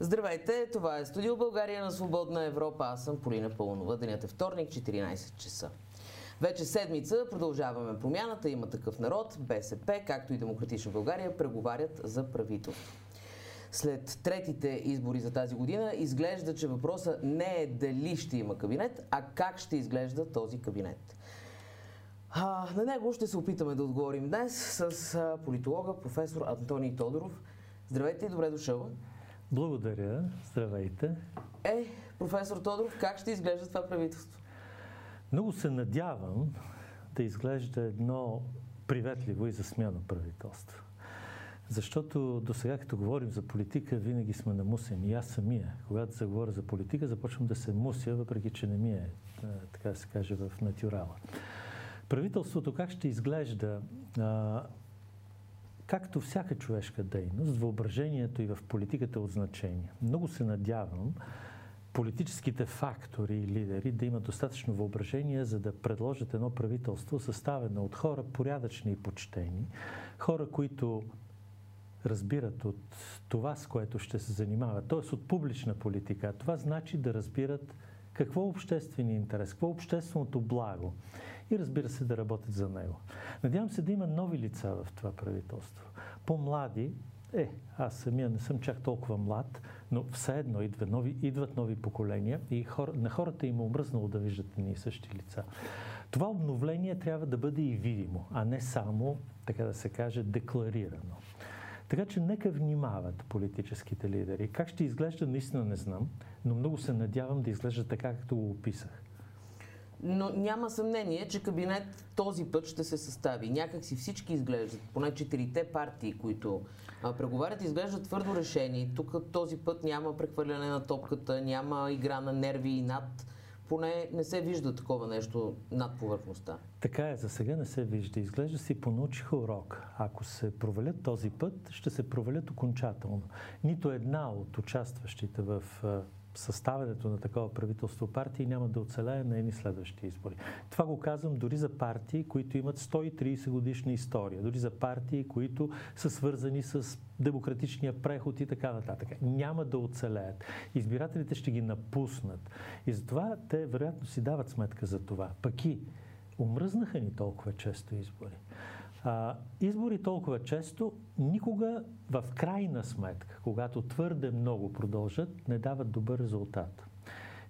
Здравейте, това е Студио България на Свободна Европа. Аз съм Полина Пълнова. Денят е вторник, 14 часа. Вече седмица продължаваме промяната. Има такъв народ, БСП, както и Демократична България, преговарят за правителство. След третите избори за тази година изглежда, че въпросът не е дали ще има кабинет, а как ще изглежда този кабинет. А, на него ще се опитаме да отговорим днес с политолога професор Антоний Тодоров. Здравейте и добре дошъл. Благодаря. Здравейте. Е, професор Тодоров, как ще изглежда това правителство? Много се надявам да изглежда едно приветливо и засмяно правителство. Защото до сега, като говорим за политика, винаги сме намусени. И аз самия, когато заговоря за политика, започвам да се муся, въпреки че не ми е, така да се каже, в натюрала. Правителството как ще изглежда? Както всяка човешка дейност, въображението и в политиката е от значение. Много се надявам политическите фактори и лидери да имат достатъчно въображение, за да предложат едно правителство, съставено от хора порядъчни и почтени, хора, които разбират от това, с което ще се занимават, т.е. от публична политика. Това значи да разбират какво е обществения интерес, какво е общественото благо и разбира се да работят за него. Надявам се да има нови лица в това правителство. По-млади, е, аз самия не съм чак толкова млад, но все едно идва нови, идват нови поколения и хора, на хората им е омръзнало да виждат едни същи лица. Това обновление трябва да бъде и видимо, а не само, така да се каже, декларирано. Така че нека внимават политическите лидери. Как ще изглежда, наистина не знам, но много се надявам да изглежда така, както го описах. Но няма съмнение, че кабинет този път ще се състави. Някак си всички изглеждат, поне четирите партии, които а, преговарят, изглеждат твърдо решени. Тук този път няма прехвърляне на топката, няма игра на нерви и над. Поне не се вижда такова нещо над повърхността. Така е, за сега не се вижда. Изглежда си понаучиха урок. Ако се провалят този път, ще се провалят окончателно. Нито една от участващите в съставянето на такова правителство партии няма да оцелее на едни следващи избори. Това го казвам дори за партии, които имат 130 годишна история, дори за партии, които са свързани с демократичния преход и така нататък. Няма да оцелеят. Избирателите ще ги напуснат. И затова те вероятно си дават сметка за това. Пък и омръзнаха ни толкова често избори. А, избори толкова често никога в крайна сметка, когато твърде много продължат, не дават добър резултат.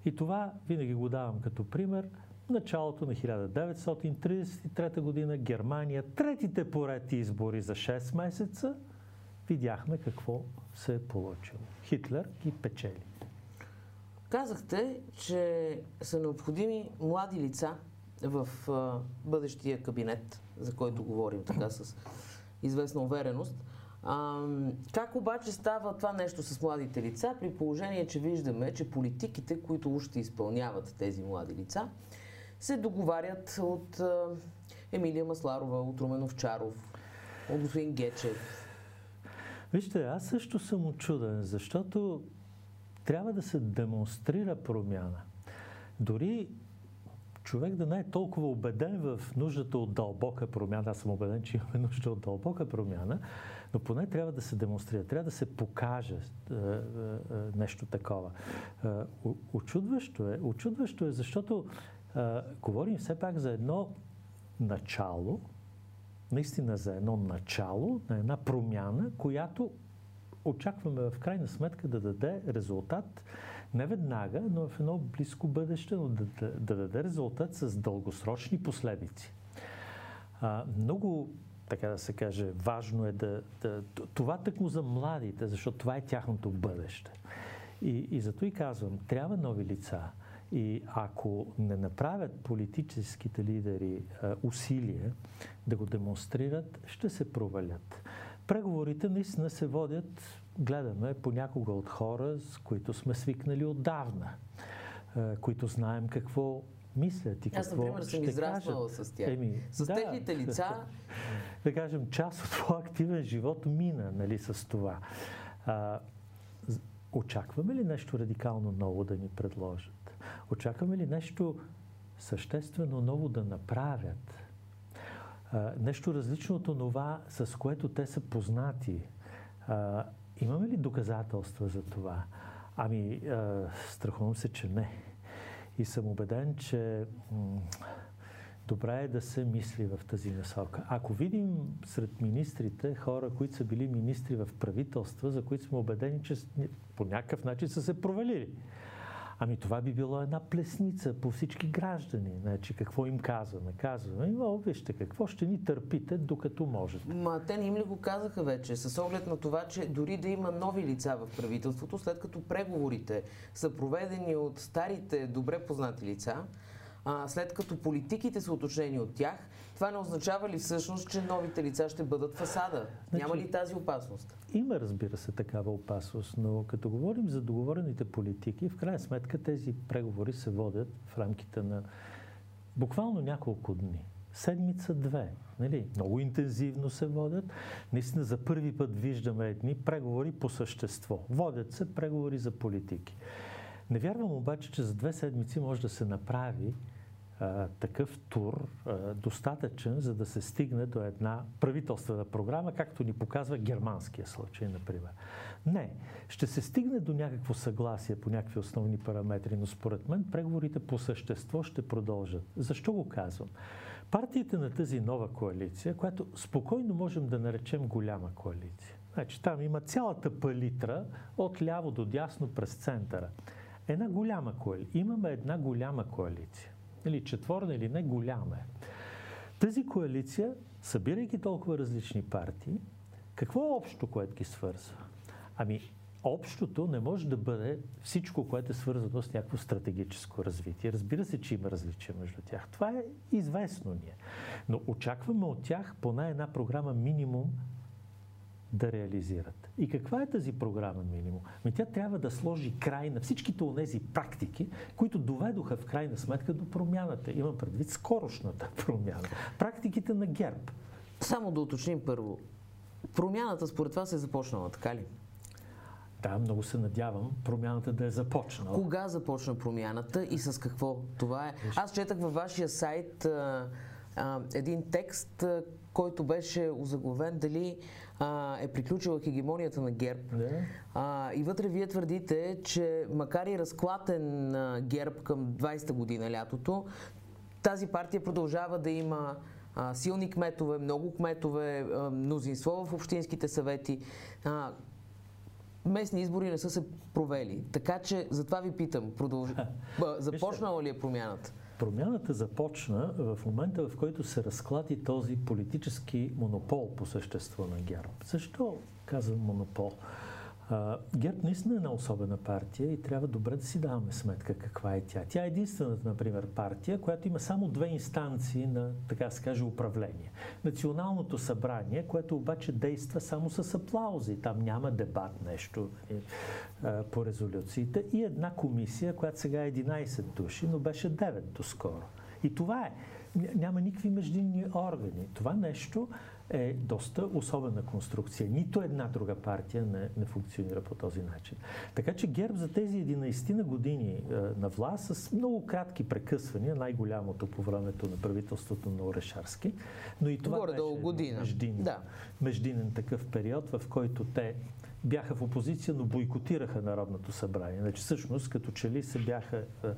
И това винаги го давам като пример. Началото на 1933 година Германия, третите поред избори за 6 месеца, видяхме какво се е получило. Хитлер ги печели. Казахте, че са необходими млади лица, в бъдещия кабинет, за който говорим така с известна увереност. А, как обаче става това нещо с младите лица, при положение, че виждаме, че политиките, които ще изпълняват тези млади лица, се договарят от а, Емилия Масларова, от Румен Овчаров, от господин Гечев. Вижте, аз също съм очуден, защото трябва да се демонстрира промяна. Дори човек да не е толкова убеден в нуждата от дълбока промяна. Аз съм убеден, че имаме нужда от дълбока промяна, но поне трябва да се демонстрира, трябва да се покаже е, е, е, нещо такова. Очудващо е, очудващо е, защото говорим все пак за едно начало, наистина за едно начало, на една промяна, която очакваме в крайна сметка да даде резултат не веднага, но в едно близко бъдеще, но да, да, да даде резултат с дългосрочни последици. А, много, така да се каже, важно е да, да това тъкмо за младите, защото това е тяхното бъдеще. И, и зато и казвам, трябва нови лица. И ако не направят политическите лидери а, усилия да го демонстрират, ще се провалят. Преговорите наистина се водят, гледаме понякога от хора, с които сме свикнали отдавна, които знаем какво мислят и какво Аз, например, съм израснала с тях. Еми, с да, техните лица... Да кажем, част от твоя активен живот мина нали, с това. А, очакваме ли нещо радикално ново да ни предложат? Очакваме ли нещо съществено ново да направят? нещо различно от това, с което те са познати. Имаме ли доказателства за това? Ами, а, страхувам се, че не. И съм убеден, че м- добре е да се мисли в тази насока. Ако видим сред министрите хора, които са били министри в правителства, за които сме убедени, че по някакъв начин са се провалили. Ами това би било една плесница по всички граждани. Значи, какво им казваме? Казваме, о, вижте, какво ще ни търпите, докато можете. Ма те не им ли го казаха вече, с оглед на това, че дори да има нови лица в правителството, след като преговорите са проведени от старите, добре познати лица, а, след като политиките са уточнени от тях, това не означава ли всъщност, че новите лица ще бъдат фасада? Значи, Няма ли тази опасност? Има, разбира се, такава опасност, но като говорим за договорените политики, в крайна сметка тези преговори се водят в рамките на буквално няколко дни. Седмица-две. Нали? Много интензивно се водят. Наистина за първи път виждаме едни преговори по същество. Водят се преговори за политики. Не вярвам обаче, че за две седмици може да се направи такъв тур достатъчен, за да се стигне до една правителствена програма, както ни показва германския случай, например. Не. Ще се стигне до някакво съгласие по някакви основни параметри, но според мен преговорите по същество ще продължат. Защо го казвам? Партиите на тази нова коалиция, която спокойно можем да наречем голяма коалиция. Значи там има цялата палитра от ляво до дясно през центъра. Една голяма коалиция. Имаме една голяма коалиция или четворна или не, голяма е. Тази коалиция, събирайки толкова различни партии, какво е общо, което ги свързва? Ами, общото не може да бъде всичко, което е свързано с някакво стратегическо развитие. Разбира се, че има различия между тях. Това е известно ние. Но очакваме от тях поне една програма минимум да реализират. И каква е тази програма минимум? Ми тя трябва да сложи край на всичките от тези практики, които доведоха в крайна сметка до промяната. Имам предвид скорошната промяна. Практиките на ГЕРБ. Само да уточним първо. Промяната според вас е започнала, така ли? Да, много се надявам промяната да е започнала. Кога започна промяната и с какво? Това е. Аз четах във вашия сайт а, един текст, а, който беше озаглавен дали а, е приключила хегемонията на ГЕРБ. А, и вътре вие твърдите, че макар и разклатен а, ГЕРБ към 20-та година лятото, тази партия продължава да има а, силни кметове, много кметове, а, мнозинство в общинските съвети. А, местни избори не са се провели. Така че затова ви питам, продълж... започнала ли е промяната? Промяната започна в момента, в който се разклати този политически монопол по същество на ГЕРБ. Защо казвам монопол? ГЕРБ наистина е една особена партия и трябва добре да си даваме сметка каква е тя. Тя е единствената, например, партия, която има само две инстанции на, така се каже, управление. Националното събрание, което обаче действа само с аплаузи. Там няма дебат нещо е, по резолюциите. И една комисия, която сега е 11 души, но беше 9 доскоро. И това е. Няма никакви междинни органи. Това нещо е доста особена конструкция. Нито една друга партия не, не функционира по този начин. Така че ГЕРБ за тези 11 на години е, на власт с много кратки прекъсвания, най-голямото по времето на правителството на Орешарски, но и това Горе беше година. Междинен, да. междинен такъв период, в който те бяха в опозиция, но бойкотираха Народното събрание. Значи, всъщност, като че ли се бяха е, е,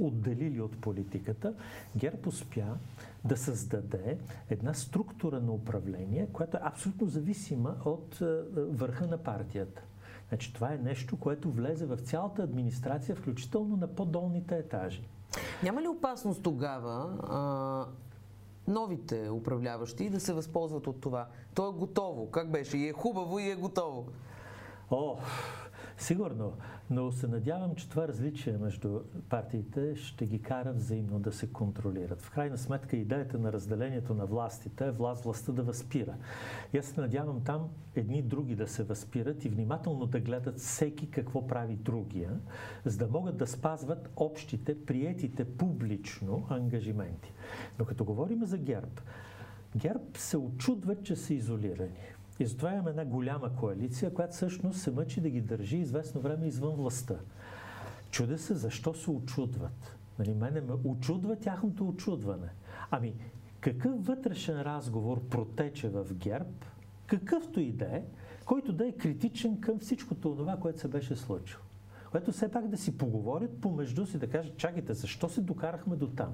отделили от политиката, ГЕРБ успя да създаде една структура на управление, която е абсолютно зависима от е, върха на партията. Значи, това е нещо, което влезе в цялата администрация, включително на по-долните етажи. Няма ли опасност тогава а, новите управляващи да се възползват от това? То е готово. Как беше? И е хубаво, и е готово. О, Сигурно, но се надявам, че това различие между партиите ще ги кара взаимно да се контролират. В крайна сметка идеята на разделението на властите е власт властта да възпира. И аз се надявам там едни други да се възпират и внимателно да гледат всеки какво прави другия, за да могат да спазват общите, приетите публично ангажименти. Но като говорим за ГЕРБ, ГЕРБ се очудват, че са изолирани. И затова имаме една голяма коалиция, която всъщност се мъчи да ги държи известно време извън властта. Чудя се защо се очудват. Нали, мене ме очудва тяхното очудване. Ами, какъв вътрешен разговор протече в ГЕРБ, какъвто и да е, който да е критичен към всичкото това, което се беше случило което все пак да си поговорят помежду си, да кажат, чакайте, защо се докарахме до там?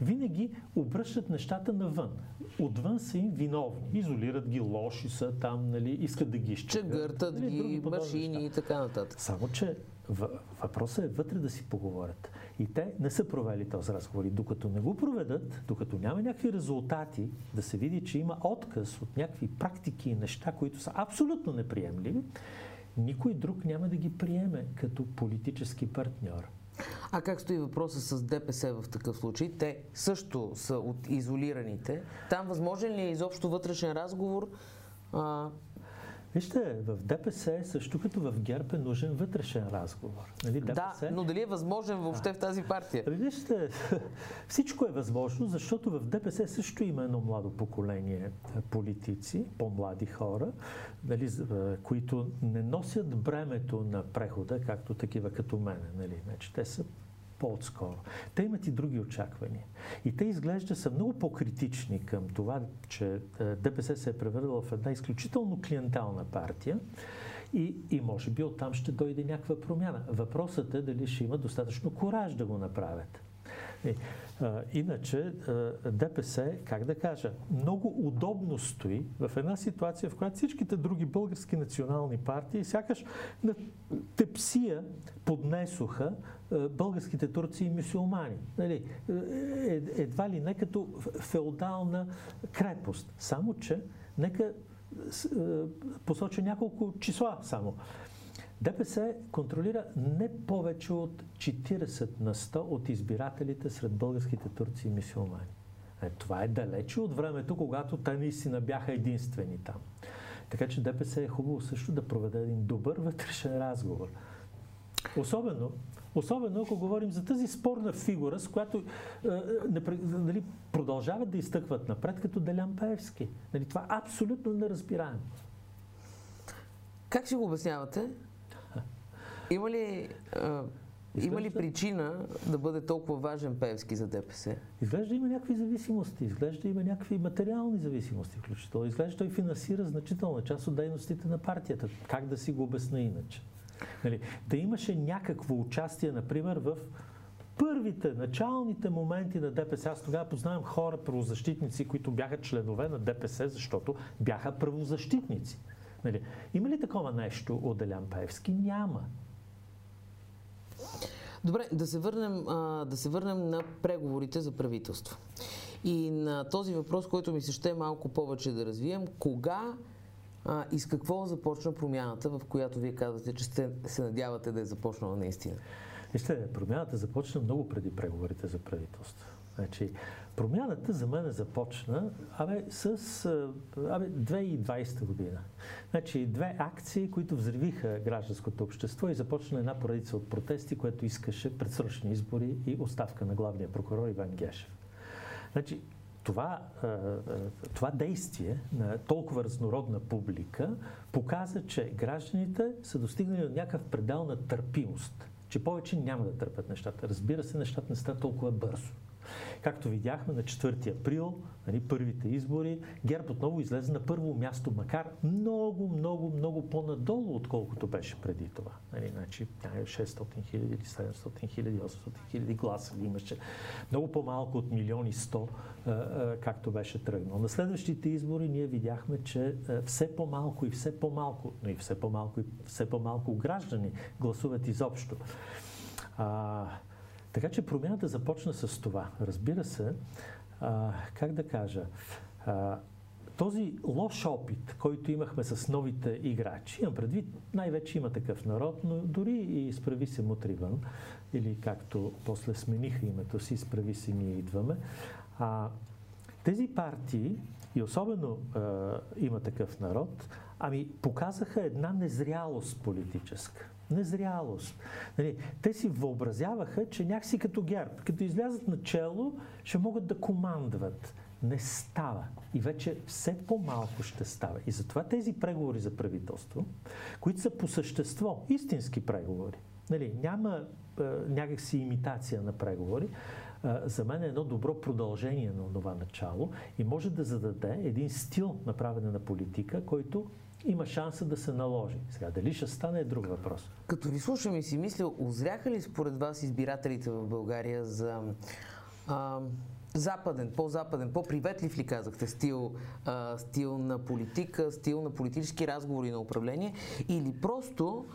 Винаги обръщат нещата навън. Отвън са им виновни. Изолират ги, лоши са там, нали, искат да ги изчекат. Чегъртат нали, ги, машини и така нататък. Само, че въпросът е вътре да си поговорят. И те не са провели този разговор. И докато не го проведат, докато няма някакви резултати, да се види, че има отказ от някакви практики и неща, които са абсолютно неприемливи, никой друг няма да ги приеме като политически партньор. А как стои въпроса с ДПС в такъв случай? Те също са от изолираните. Там възможен ли е изобщо вътрешен разговор? А, Вижте, в ДПС също като в ГЕРБ е нужен вътрешен разговор. Нали, ДПС... Да, но дали е възможен въобще а, в тази партия? Ами вижте, всичко е възможно, защото в ДПС също има едно младо поколение политици, по-млади хора, нали, които не носят бремето на прехода, както такива като мене. Нали. Значи, те са по-отскоро. Те имат и други очаквания. И те изглежда са много по-критични към това, че е, ДПС се е превърнала в една изключително клиентална партия и, и може би оттам ще дойде някаква промяна. Въпросът е дали ще има достатъчно кораж да го направят. И, а, иначе а, ДПС, как да кажа, много удобно стои в една ситуация, в която всичките други български национални партии сякаш на тепсия поднесоха българските турци и мусулмани. Нали, е, едва ли не като феодална крепост. Само, че нека посоча няколко числа само. ДПС контролира не повече от 40 на 100 от избирателите сред българските турци и мисиомани. Е, това е далече от времето, когато те наистина бяха единствени там. Така че ДПС е хубаво също да проведе един добър вътрешен разговор. Особено, особено ако говорим за тази спорна фигура, с която е, е, нали, продължават да изтъкват напред като Делян Паевски. Нали, това е абсолютно неразбираемо. Как си го обяснявате? Има ли, а, има ли причина да бъде толкова важен Певски за ДПС? Изглежда има някакви зависимости, изглежда има някакви материални зависимости включително. Изглежда той финансира значителна част от дейностите на партията. Как да си го обясна иначе? Нали, да имаше някакво участие, например, в първите, началните моменти на ДПС. Аз тогава познавам хора, правозащитници, които бяха членове на ДПС, защото бяха правозащитници. Нали, има ли такова нещо от Делян Паевски? Няма. Добре, да се върнем, да се върнем на преговорите за правителство. И на този въпрос, който ми се ще малко повече да развием, кога а, и с какво започна промяната, в която вие казвате, че сте, се надявате да е започнала наистина? Вижте, промяната започна много преди преговорите за правителство. Значи, Промяната за мен започна абе, с абе, 2020 година. Значи, две акции, които взривиха гражданското общество и започна една поредица от протести, което искаше предсрочни избори и оставка на главния прокурор Иван Гешев. Значи, това, това действие на толкова разнородна публика показа, че гражданите са достигнали до някакъв предел на търпимост, че повече няма да търпят нещата. Разбира се, нещата не стават толкова бързо. Както видяхме на 4 април, нали, първите избори, ГЕРБ отново излезе на първо място, макар много, много, много по-надолу, отколкото беше преди това. Нали, значи 600 хиляди, 700 хиляди, 800 хиляди гласа имаше. Много по-малко от милиони 100, както беше тръгнал. На следващите избори ние видяхме, че все по-малко и все по-малко, но и все по-малко и все по-малко граждани гласуват изобщо. А, така че промяната започна с това. Разбира се, а, как да кажа, а, този лош опит, който имахме с новите играчи, имам предвид, най-вече има такъв народ, но дори и изправи се мутриван, или както после смениха името си, изправи се ние идваме, а, тези партии, и особено а, има такъв народ, ами показаха една незрялост политическа незрялост. Нали, те си въобразяваха, че някакси като ГЕРБ, като излязат начало, ще могат да командват. Не става. И вече все по-малко ще става. И затова тези преговори за правителство, които са по същество, истински преговори, нали, няма е, някакси имитация на преговори, е, за мен е едно добро продължение на това начало и може да зададе един стил на правене на политика, който има шанса да се наложи. Сега, дали ще стане е друг въпрос. Като ви слушам и си мисля, озряха ли според вас избирателите в България за а, западен, по-западен, по-приветлив ли казахте стил, а, стил на политика, стил на политически разговори на управление или просто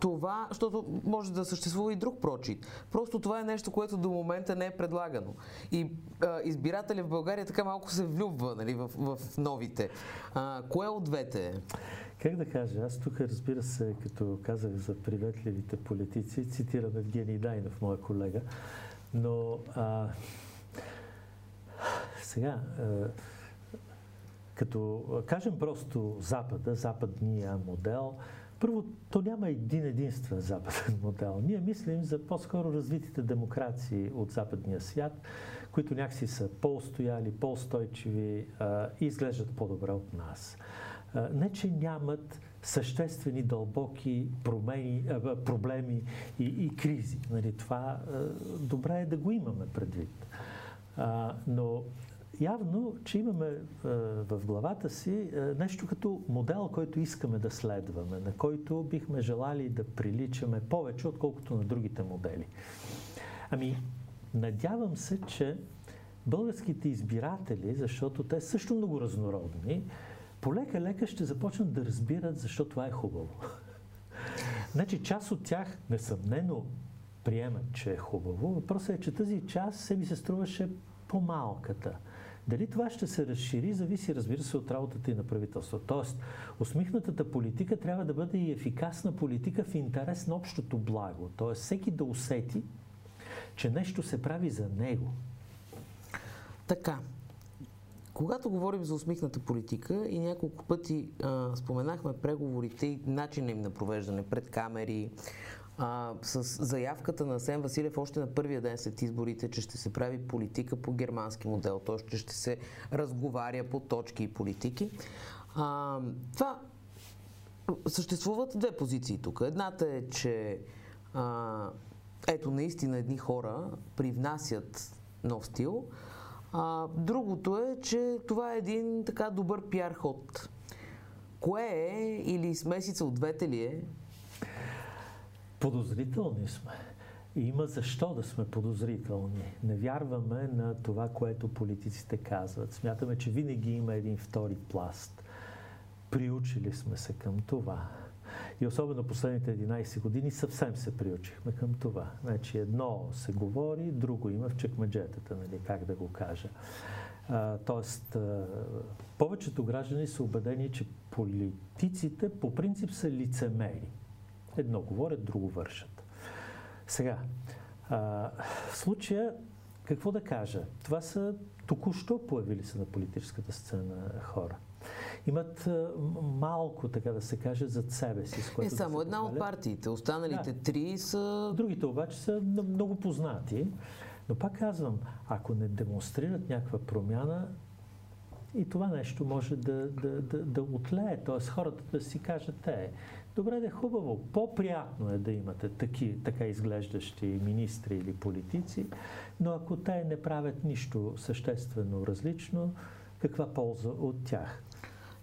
това, защото може да съществува и друг прочит. Просто това е нещо, което до момента не е предлагано. И а, избирателя в България така малко се влюбва нали, в, в новите. А, кое от двете е? Как да кажа, аз тук разбира се, като казах за приветливите политици, цитирам Евгений Дайнов, моя колега, но а, сега, а, като кажем просто Запада, западния модел, първо, то няма един единствен западен модел. Ние мислим за по-скоро развитите демокрации от западния свят, които някакси са по-устояли, по-устойчиви и изглеждат по-добре от нас. А, не, че нямат съществени, дълбоки промени, а, проблеми и, и кризи. Нали, това а, добре е да го имаме предвид. А, но явно, че имаме в главата си нещо като модел, който искаме да следваме, на който бихме желали да приличаме повече, отколкото на другите модели. Ами, надявам се, че българските избиратели, защото те също много разнородни, полека-лека ще започнат да разбират защо това е хубаво. Значи част от тях несъмнено приемат, че е хубаво. Въпросът е, че тази част се ми се струваше по-малката. Дали това ще се разшири, зависи, разбира се, от работата и на правителството. Тоест, усмихнатата политика трябва да бъде и ефикасна политика в интерес на общото благо. Тоест, всеки да усети, че нещо се прави за него. Така. Когато говорим за усмихната политика и няколко пъти а, споменахме преговорите и начина им на провеждане пред камери, а, с заявката на Сен Василев още на първия ден след изборите, че ще се прави политика по германски модел, т.е. че ще се разговаря по точки и политики. А, това съществуват две позиции тук. Едната е, че а, ето наистина едни хора привнасят нов стил. А, другото е, че това е един така добър пиар ход. Кое е или смесица от двете ли е? Подозрителни сме. Има защо да сме подозрителни. Не вярваме на това, което политиците казват. Смятаме, че винаги има един втори пласт. Приучили сме се към това. И особено последните 11 години съвсем се приучихме към това. Значи едно се говори, друго има в чекмеджетата, нали, как да го кажа. А, тоест, а, повечето граждани са убедени, че политиците по принцип са лицемери. Едно говорят, друго вършат. Сега, а, в случая, какво да кажа? Това са току-що появили се на политическата сцена хора. Имат малко, така да се каже, зад себе си. С което е, само да една от партиите. Останалите да. три са... Другите обаче са много познати. Но пак казвам, ако не демонстрират някаква промяна, и това нещо може да, да, да, да отлее. Т.е. хората да си кажат, е, Добре, да е хубаво. По-приятно е да имате таки, така изглеждащи министри или политици, но ако те не правят нищо съществено различно, каква полза от тях?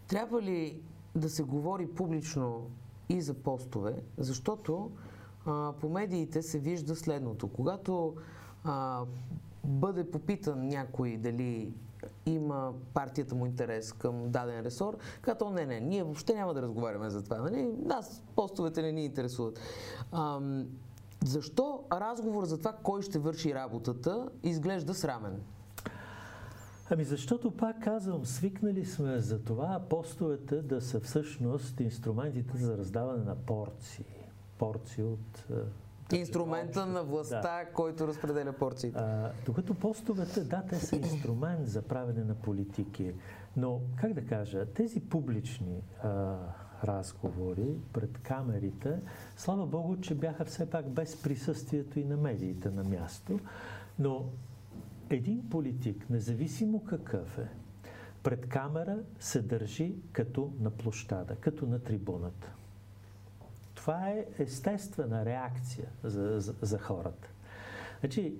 Трябва ли да се говори публично и за постове, защото а, по медиите се вижда следното. Когато а, бъде попитан някой дали има партията му интерес към даден ресор, като не, не, ние въобще няма да разговаряме за това. Нали? Нас постовете не ни интересуват. Ам, защо разговор за това кой ще върши работата изглежда срамен? Ами защото пак казвам, свикнали сме за това постовете да са всъщност инструментите за раздаване на порции. Порции от Инструмента на властта, да. който разпределя порциите. А, докато постовете, да, те са инструмент за правене на политики. Но, как да кажа, тези публични а, разговори пред камерите, слава Богу, че бяха все пак без присъствието и на медиите на място. Но един политик, независимо какъв е, пред камера се държи като на площада, като на трибуната. Това е естествена реакция за, за, за хората. Значи,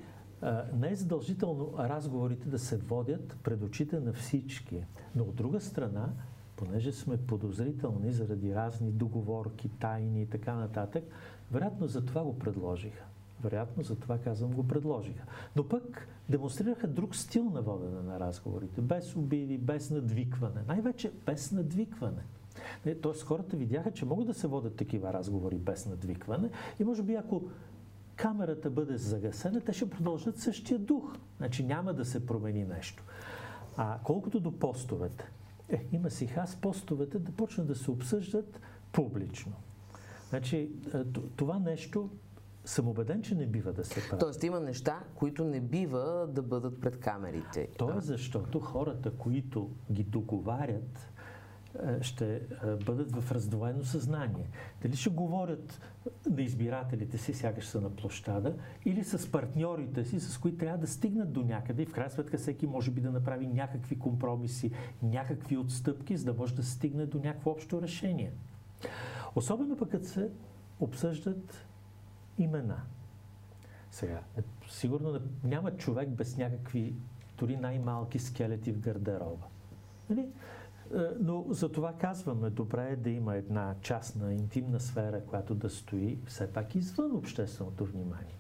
не е задължително разговорите да се водят пред очите на всички, но от друга страна, понеже сме подозрителни заради разни договорки, тайни и така нататък, вероятно за това го предложиха. Вероятно за това казвам го предложиха. Но пък демонстрираха друг стил на водене на разговорите. Без обиди, без надвикване. Най-вече без надвикване. Тоест хората видяха, че могат да се водят такива разговори без надвикване и може би ако камерата бъде загасена, те ще продължат същия дух. Значи няма да се промени нещо. А колкото до постовете, е, има си хас постовете да почнат да се обсъждат публично. Значи, е, това нещо съм убеден, че не бива да се прави. Тоест има неща, които не бива да бъдат пред камерите. То е защото хората, които ги договарят, ще е, бъдат в раздвоено съзнание. Дали ще говорят на избирателите си, сякаш са на площада, или с партньорите си, с които трябва да стигнат до някъде и в крайна сметка всеки може би да направи някакви компромиси, някакви отстъпки, за да може да стигне до някакво общо решение. Особено пък като се обсъждат имена. Сега, е, сигурно няма човек без някакви, дори най-малки скелети в гардероба. Нали? Е, но за това казваме, добре е да има една частна, интимна сфера, която да стои все пак извън общественото внимание.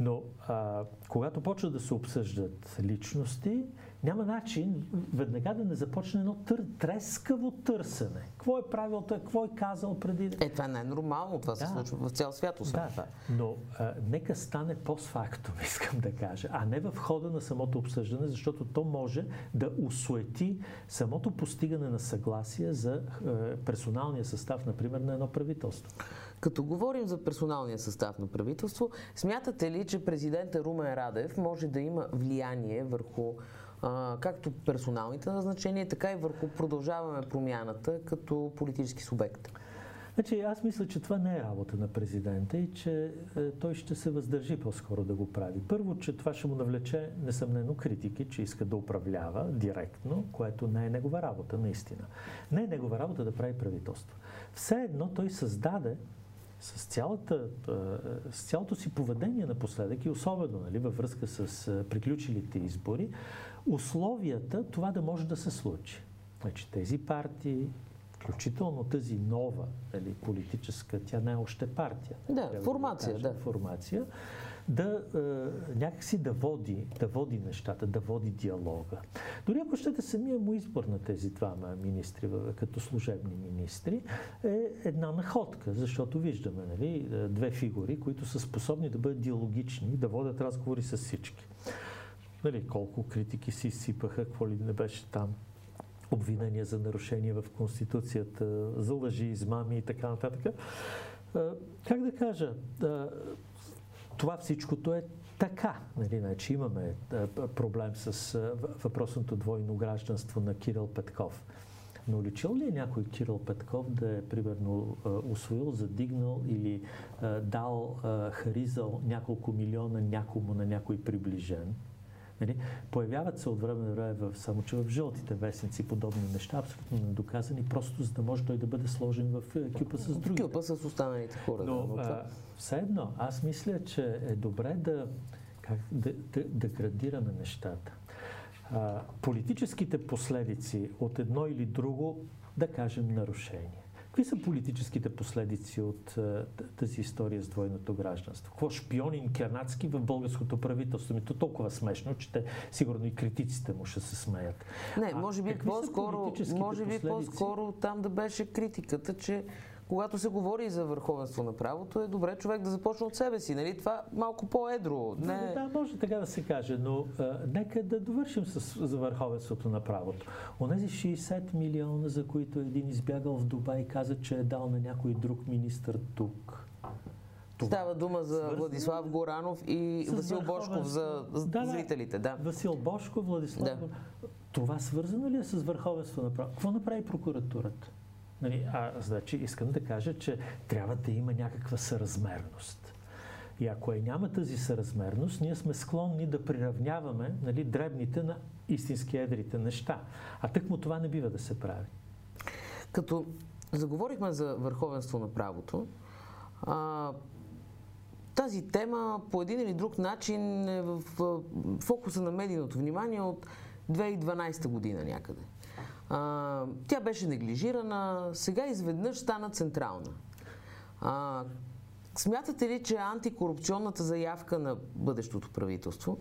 Но а, когато почва да се обсъждат личности, няма начин веднага да не започне едно тър, трескаво търсене. Какво е правил той, какво е казал преди... Е, това не е нормално, това да. се случва в цял свят, да, това. Но а, нека стане постфактум, искам да кажа, а не в хода на самото обсъждане, защото то може да усуети самото постигане на съгласие за а, персоналния състав, например, на едно правителство. Като говорим за персоналния състав на правителство, смятате ли, че президента Румен Радев може да има влияние върху както персоналните назначения, така и върху продължаваме промяната като политически субект? Значи, аз мисля, че това не е работа на президента и че е, той ще се въздържи по-скоро да го прави. Първо, че това ще му навлече несъмнено критики, че иска да управлява директно, което не е негова работа, наистина. Не е негова работа да прави правителство. Все едно той създаде с, цялата, с цялото си поведение напоследък и особено нали, във връзка с приключилите избори, условията това да може да се случи. Значи тези партии, включително тази нова нали, политическа, тя не е още партия. Да, формация, да, кажа, да. Формация, да е, някакси да води, да води нещата, да води диалога. Дори ако щете самия му избор на тези двама министри, като служебни министри, е една находка, защото виждаме нали, две фигури, които са способни да бъдат диалогични, да водят разговори с всички. Нали, колко критики си сипаха, какво ли не беше там обвинения за нарушения в Конституцията, за лъжи, измами и така нататък. Как да кажа, това всичкото е така. Нали, значи имаме проблем с въпросното двойно гражданство на Кирил Петков. Но личил ли е някой Кирил Петков да е, примерно, освоил, задигнал или дал, харизал няколко милиона някому на някой приближен? Нали? Появяват се от време на време, в, само че в жълтите вестници подобни неща, абсолютно недоказани, просто за да може той да бъде сложен в е, кюпа с други. Кюпа с останалите хора. Но, да, а, все едно, аз мисля, че е добре да, как, да, да, да градираме нещата. А, политическите последици от едно или друго, да кажем, нарушение. Какви са политическите последици от uh, тази история с двойното гражданство? Какво шпионин канадски в българското правителство? Ми то толкова смешно, че те, сигурно и критиците му ще се смеят. Не, може би по-скоро, може би по-скоро там да беше критиката, че когато се говори за върховенство на правото, е добре човек да започне от себе си. Нали? Това малко по-едро. Не... Да, може така да се каже, но а, нека да довършим с, за върховенството на правото. Онези 60 милиона, за които един избягал в Дубай каза, че е дал на някой друг министр тук. Това. Става дума за Свързано Владислав Горанов и Васил Бошков за да, зрителите. Да. Васил Бошков, Владислав. Да. Това свързано ли е с върховенство на правото? Какво направи прокуратурата? Нали, а, значи, искам да кажа, че трябва да има някаква съразмерност. И ако е няма тази съразмерност, ние сме склонни да приравняваме нали, дребните на истински едрите неща. А тък му това не бива да се прави. Като заговорихме за върховенство на правото, а, тази тема по един или друг начин е в фокуса на медийното внимание от 2012 година някъде. Тя беше неглижирана, сега изведнъж стана централна. А, смятате ли, че антикорупционната заявка на бъдещото правителство,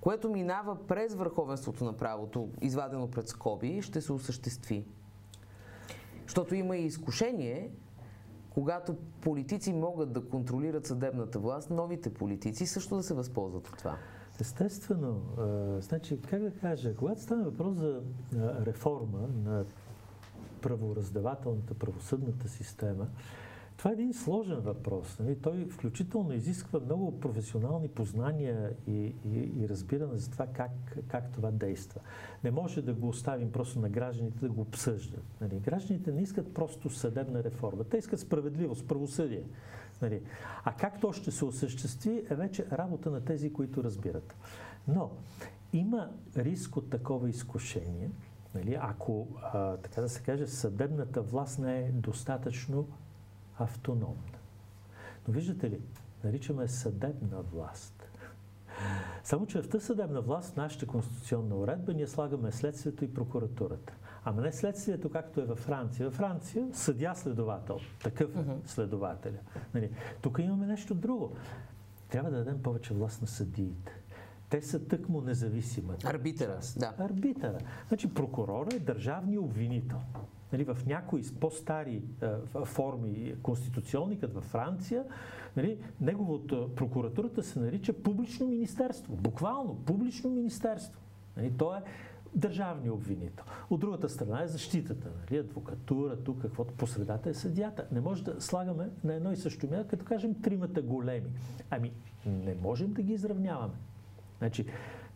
което минава през върховенството на правото, извадено пред скоби, ще се осъществи? Защото има и изкушение, когато политици могат да контролират съдебната власт, новите политици също да се възползват от това. Естествено, значи, как да кажа, когато стане въпрос за реформа на правораздавателната, правосъдната система, това е един сложен въпрос. Нали? Той включително изисква много професионални познания и, и, и разбиране за това как, как това действа. Не може да го оставим просто на гражданите да го обсъждат. Нали? Гражданите не искат просто съдебна реформа. Те искат справедливост, правосъдие. Нали? А как то ще се осъществи е вече работа на тези, които разбират. Но има риск от такова изкушение, нали? ако, а, така да се каже, съдебната власт не е достатъчно автономна. Но виждате ли, наричаме съдебна власт. Само, че в тази съдебна власт, нашата конституционна уредба, ние слагаме следствието и прокуратурата. Ама не следствието, както е във Франция. Във Франция съдя-следовател. Такъв е следователя. Нали? Тук имаме нещо друго. Трябва да дадем повече власт на съдиите. Те са тъкмо независима. Арбитъра, да. Арбитъра. Значи прокурор е държавния обвинител. Нали, в някои по-стари е, форми конституционни, като във Франция, нали, неговото прокуратурата се нарича публично министерство. Буквално публично министерство. Нали, то е държавния обвинител. От другата страна е защитата, нали, адвокатура, тук каквото по средата е съдята. Не може да слагаме на едно и също място, като кажем тримата големи. Ами, не можем да ги изравняваме. Значи,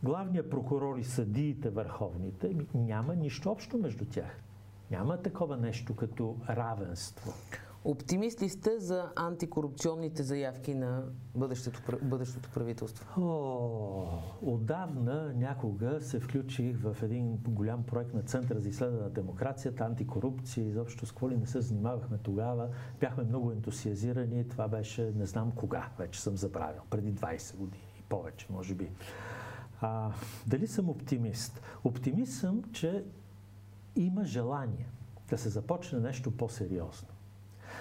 главният прокурор и съдиите върховните, ами, няма нищо общо между тях. Няма такова нещо като равенство. Оптимист ли сте за антикорупционните заявки на бъдещето, бъдещото правителство? О, отдавна някога се включих в един голям проект на Центъра за изследване на демокрацията, антикорупция, изобщо с какво ли не се занимавахме тогава. Бяхме много ентусиазирани. Това беше не знам кога, вече съм забравил, преди 20 години и повече, може би. А, дали съм оптимист? Оптимист съм, че има желание да се започне нещо по-сериозно.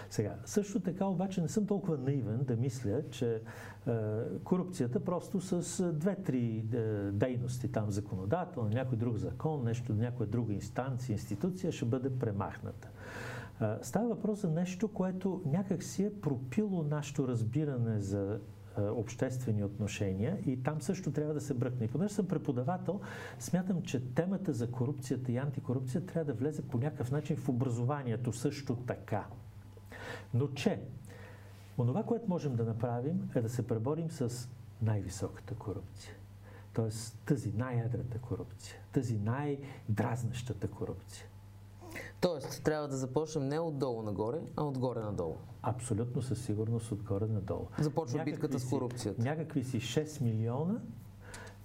Сега, също така обаче не съм толкова наивен да мисля, че е, корупцията просто с две-три е, дейности, там законодателно, някой друг закон, нещо, някоя друга инстанция, институция ще бъде премахната. Е, става въпрос за нещо, което някак си е пропило нашето разбиране за обществени отношения и там също трябва да се бръкне. И понеже съм преподавател, смятам, че темата за корупцията и антикорупция трябва да влезе по някакъв начин в образованието също така. Но че, онова, което можем да направим е да се преборим с най-високата корупция. Тоест тази най-ядрата корупция, тази най-дразнащата корупция. Тоест, трябва да започнем не отдолу нагоре, а отгоре надолу. Абсолютно със сигурност отгоре надолу. Започва някакви битката с корупцията. Някакви си 6 милиона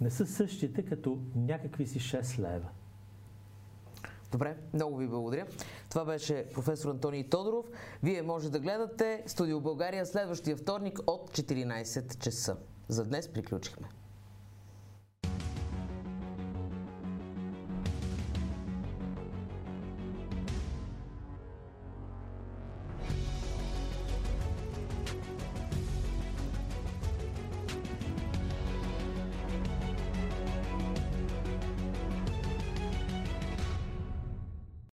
не са същите като някакви си 6 лева. Добре, много ви благодаря. Това беше професор Антоний Тодоров. Вие може да гледате Студио България следващия вторник от 14 часа. За днес приключихме.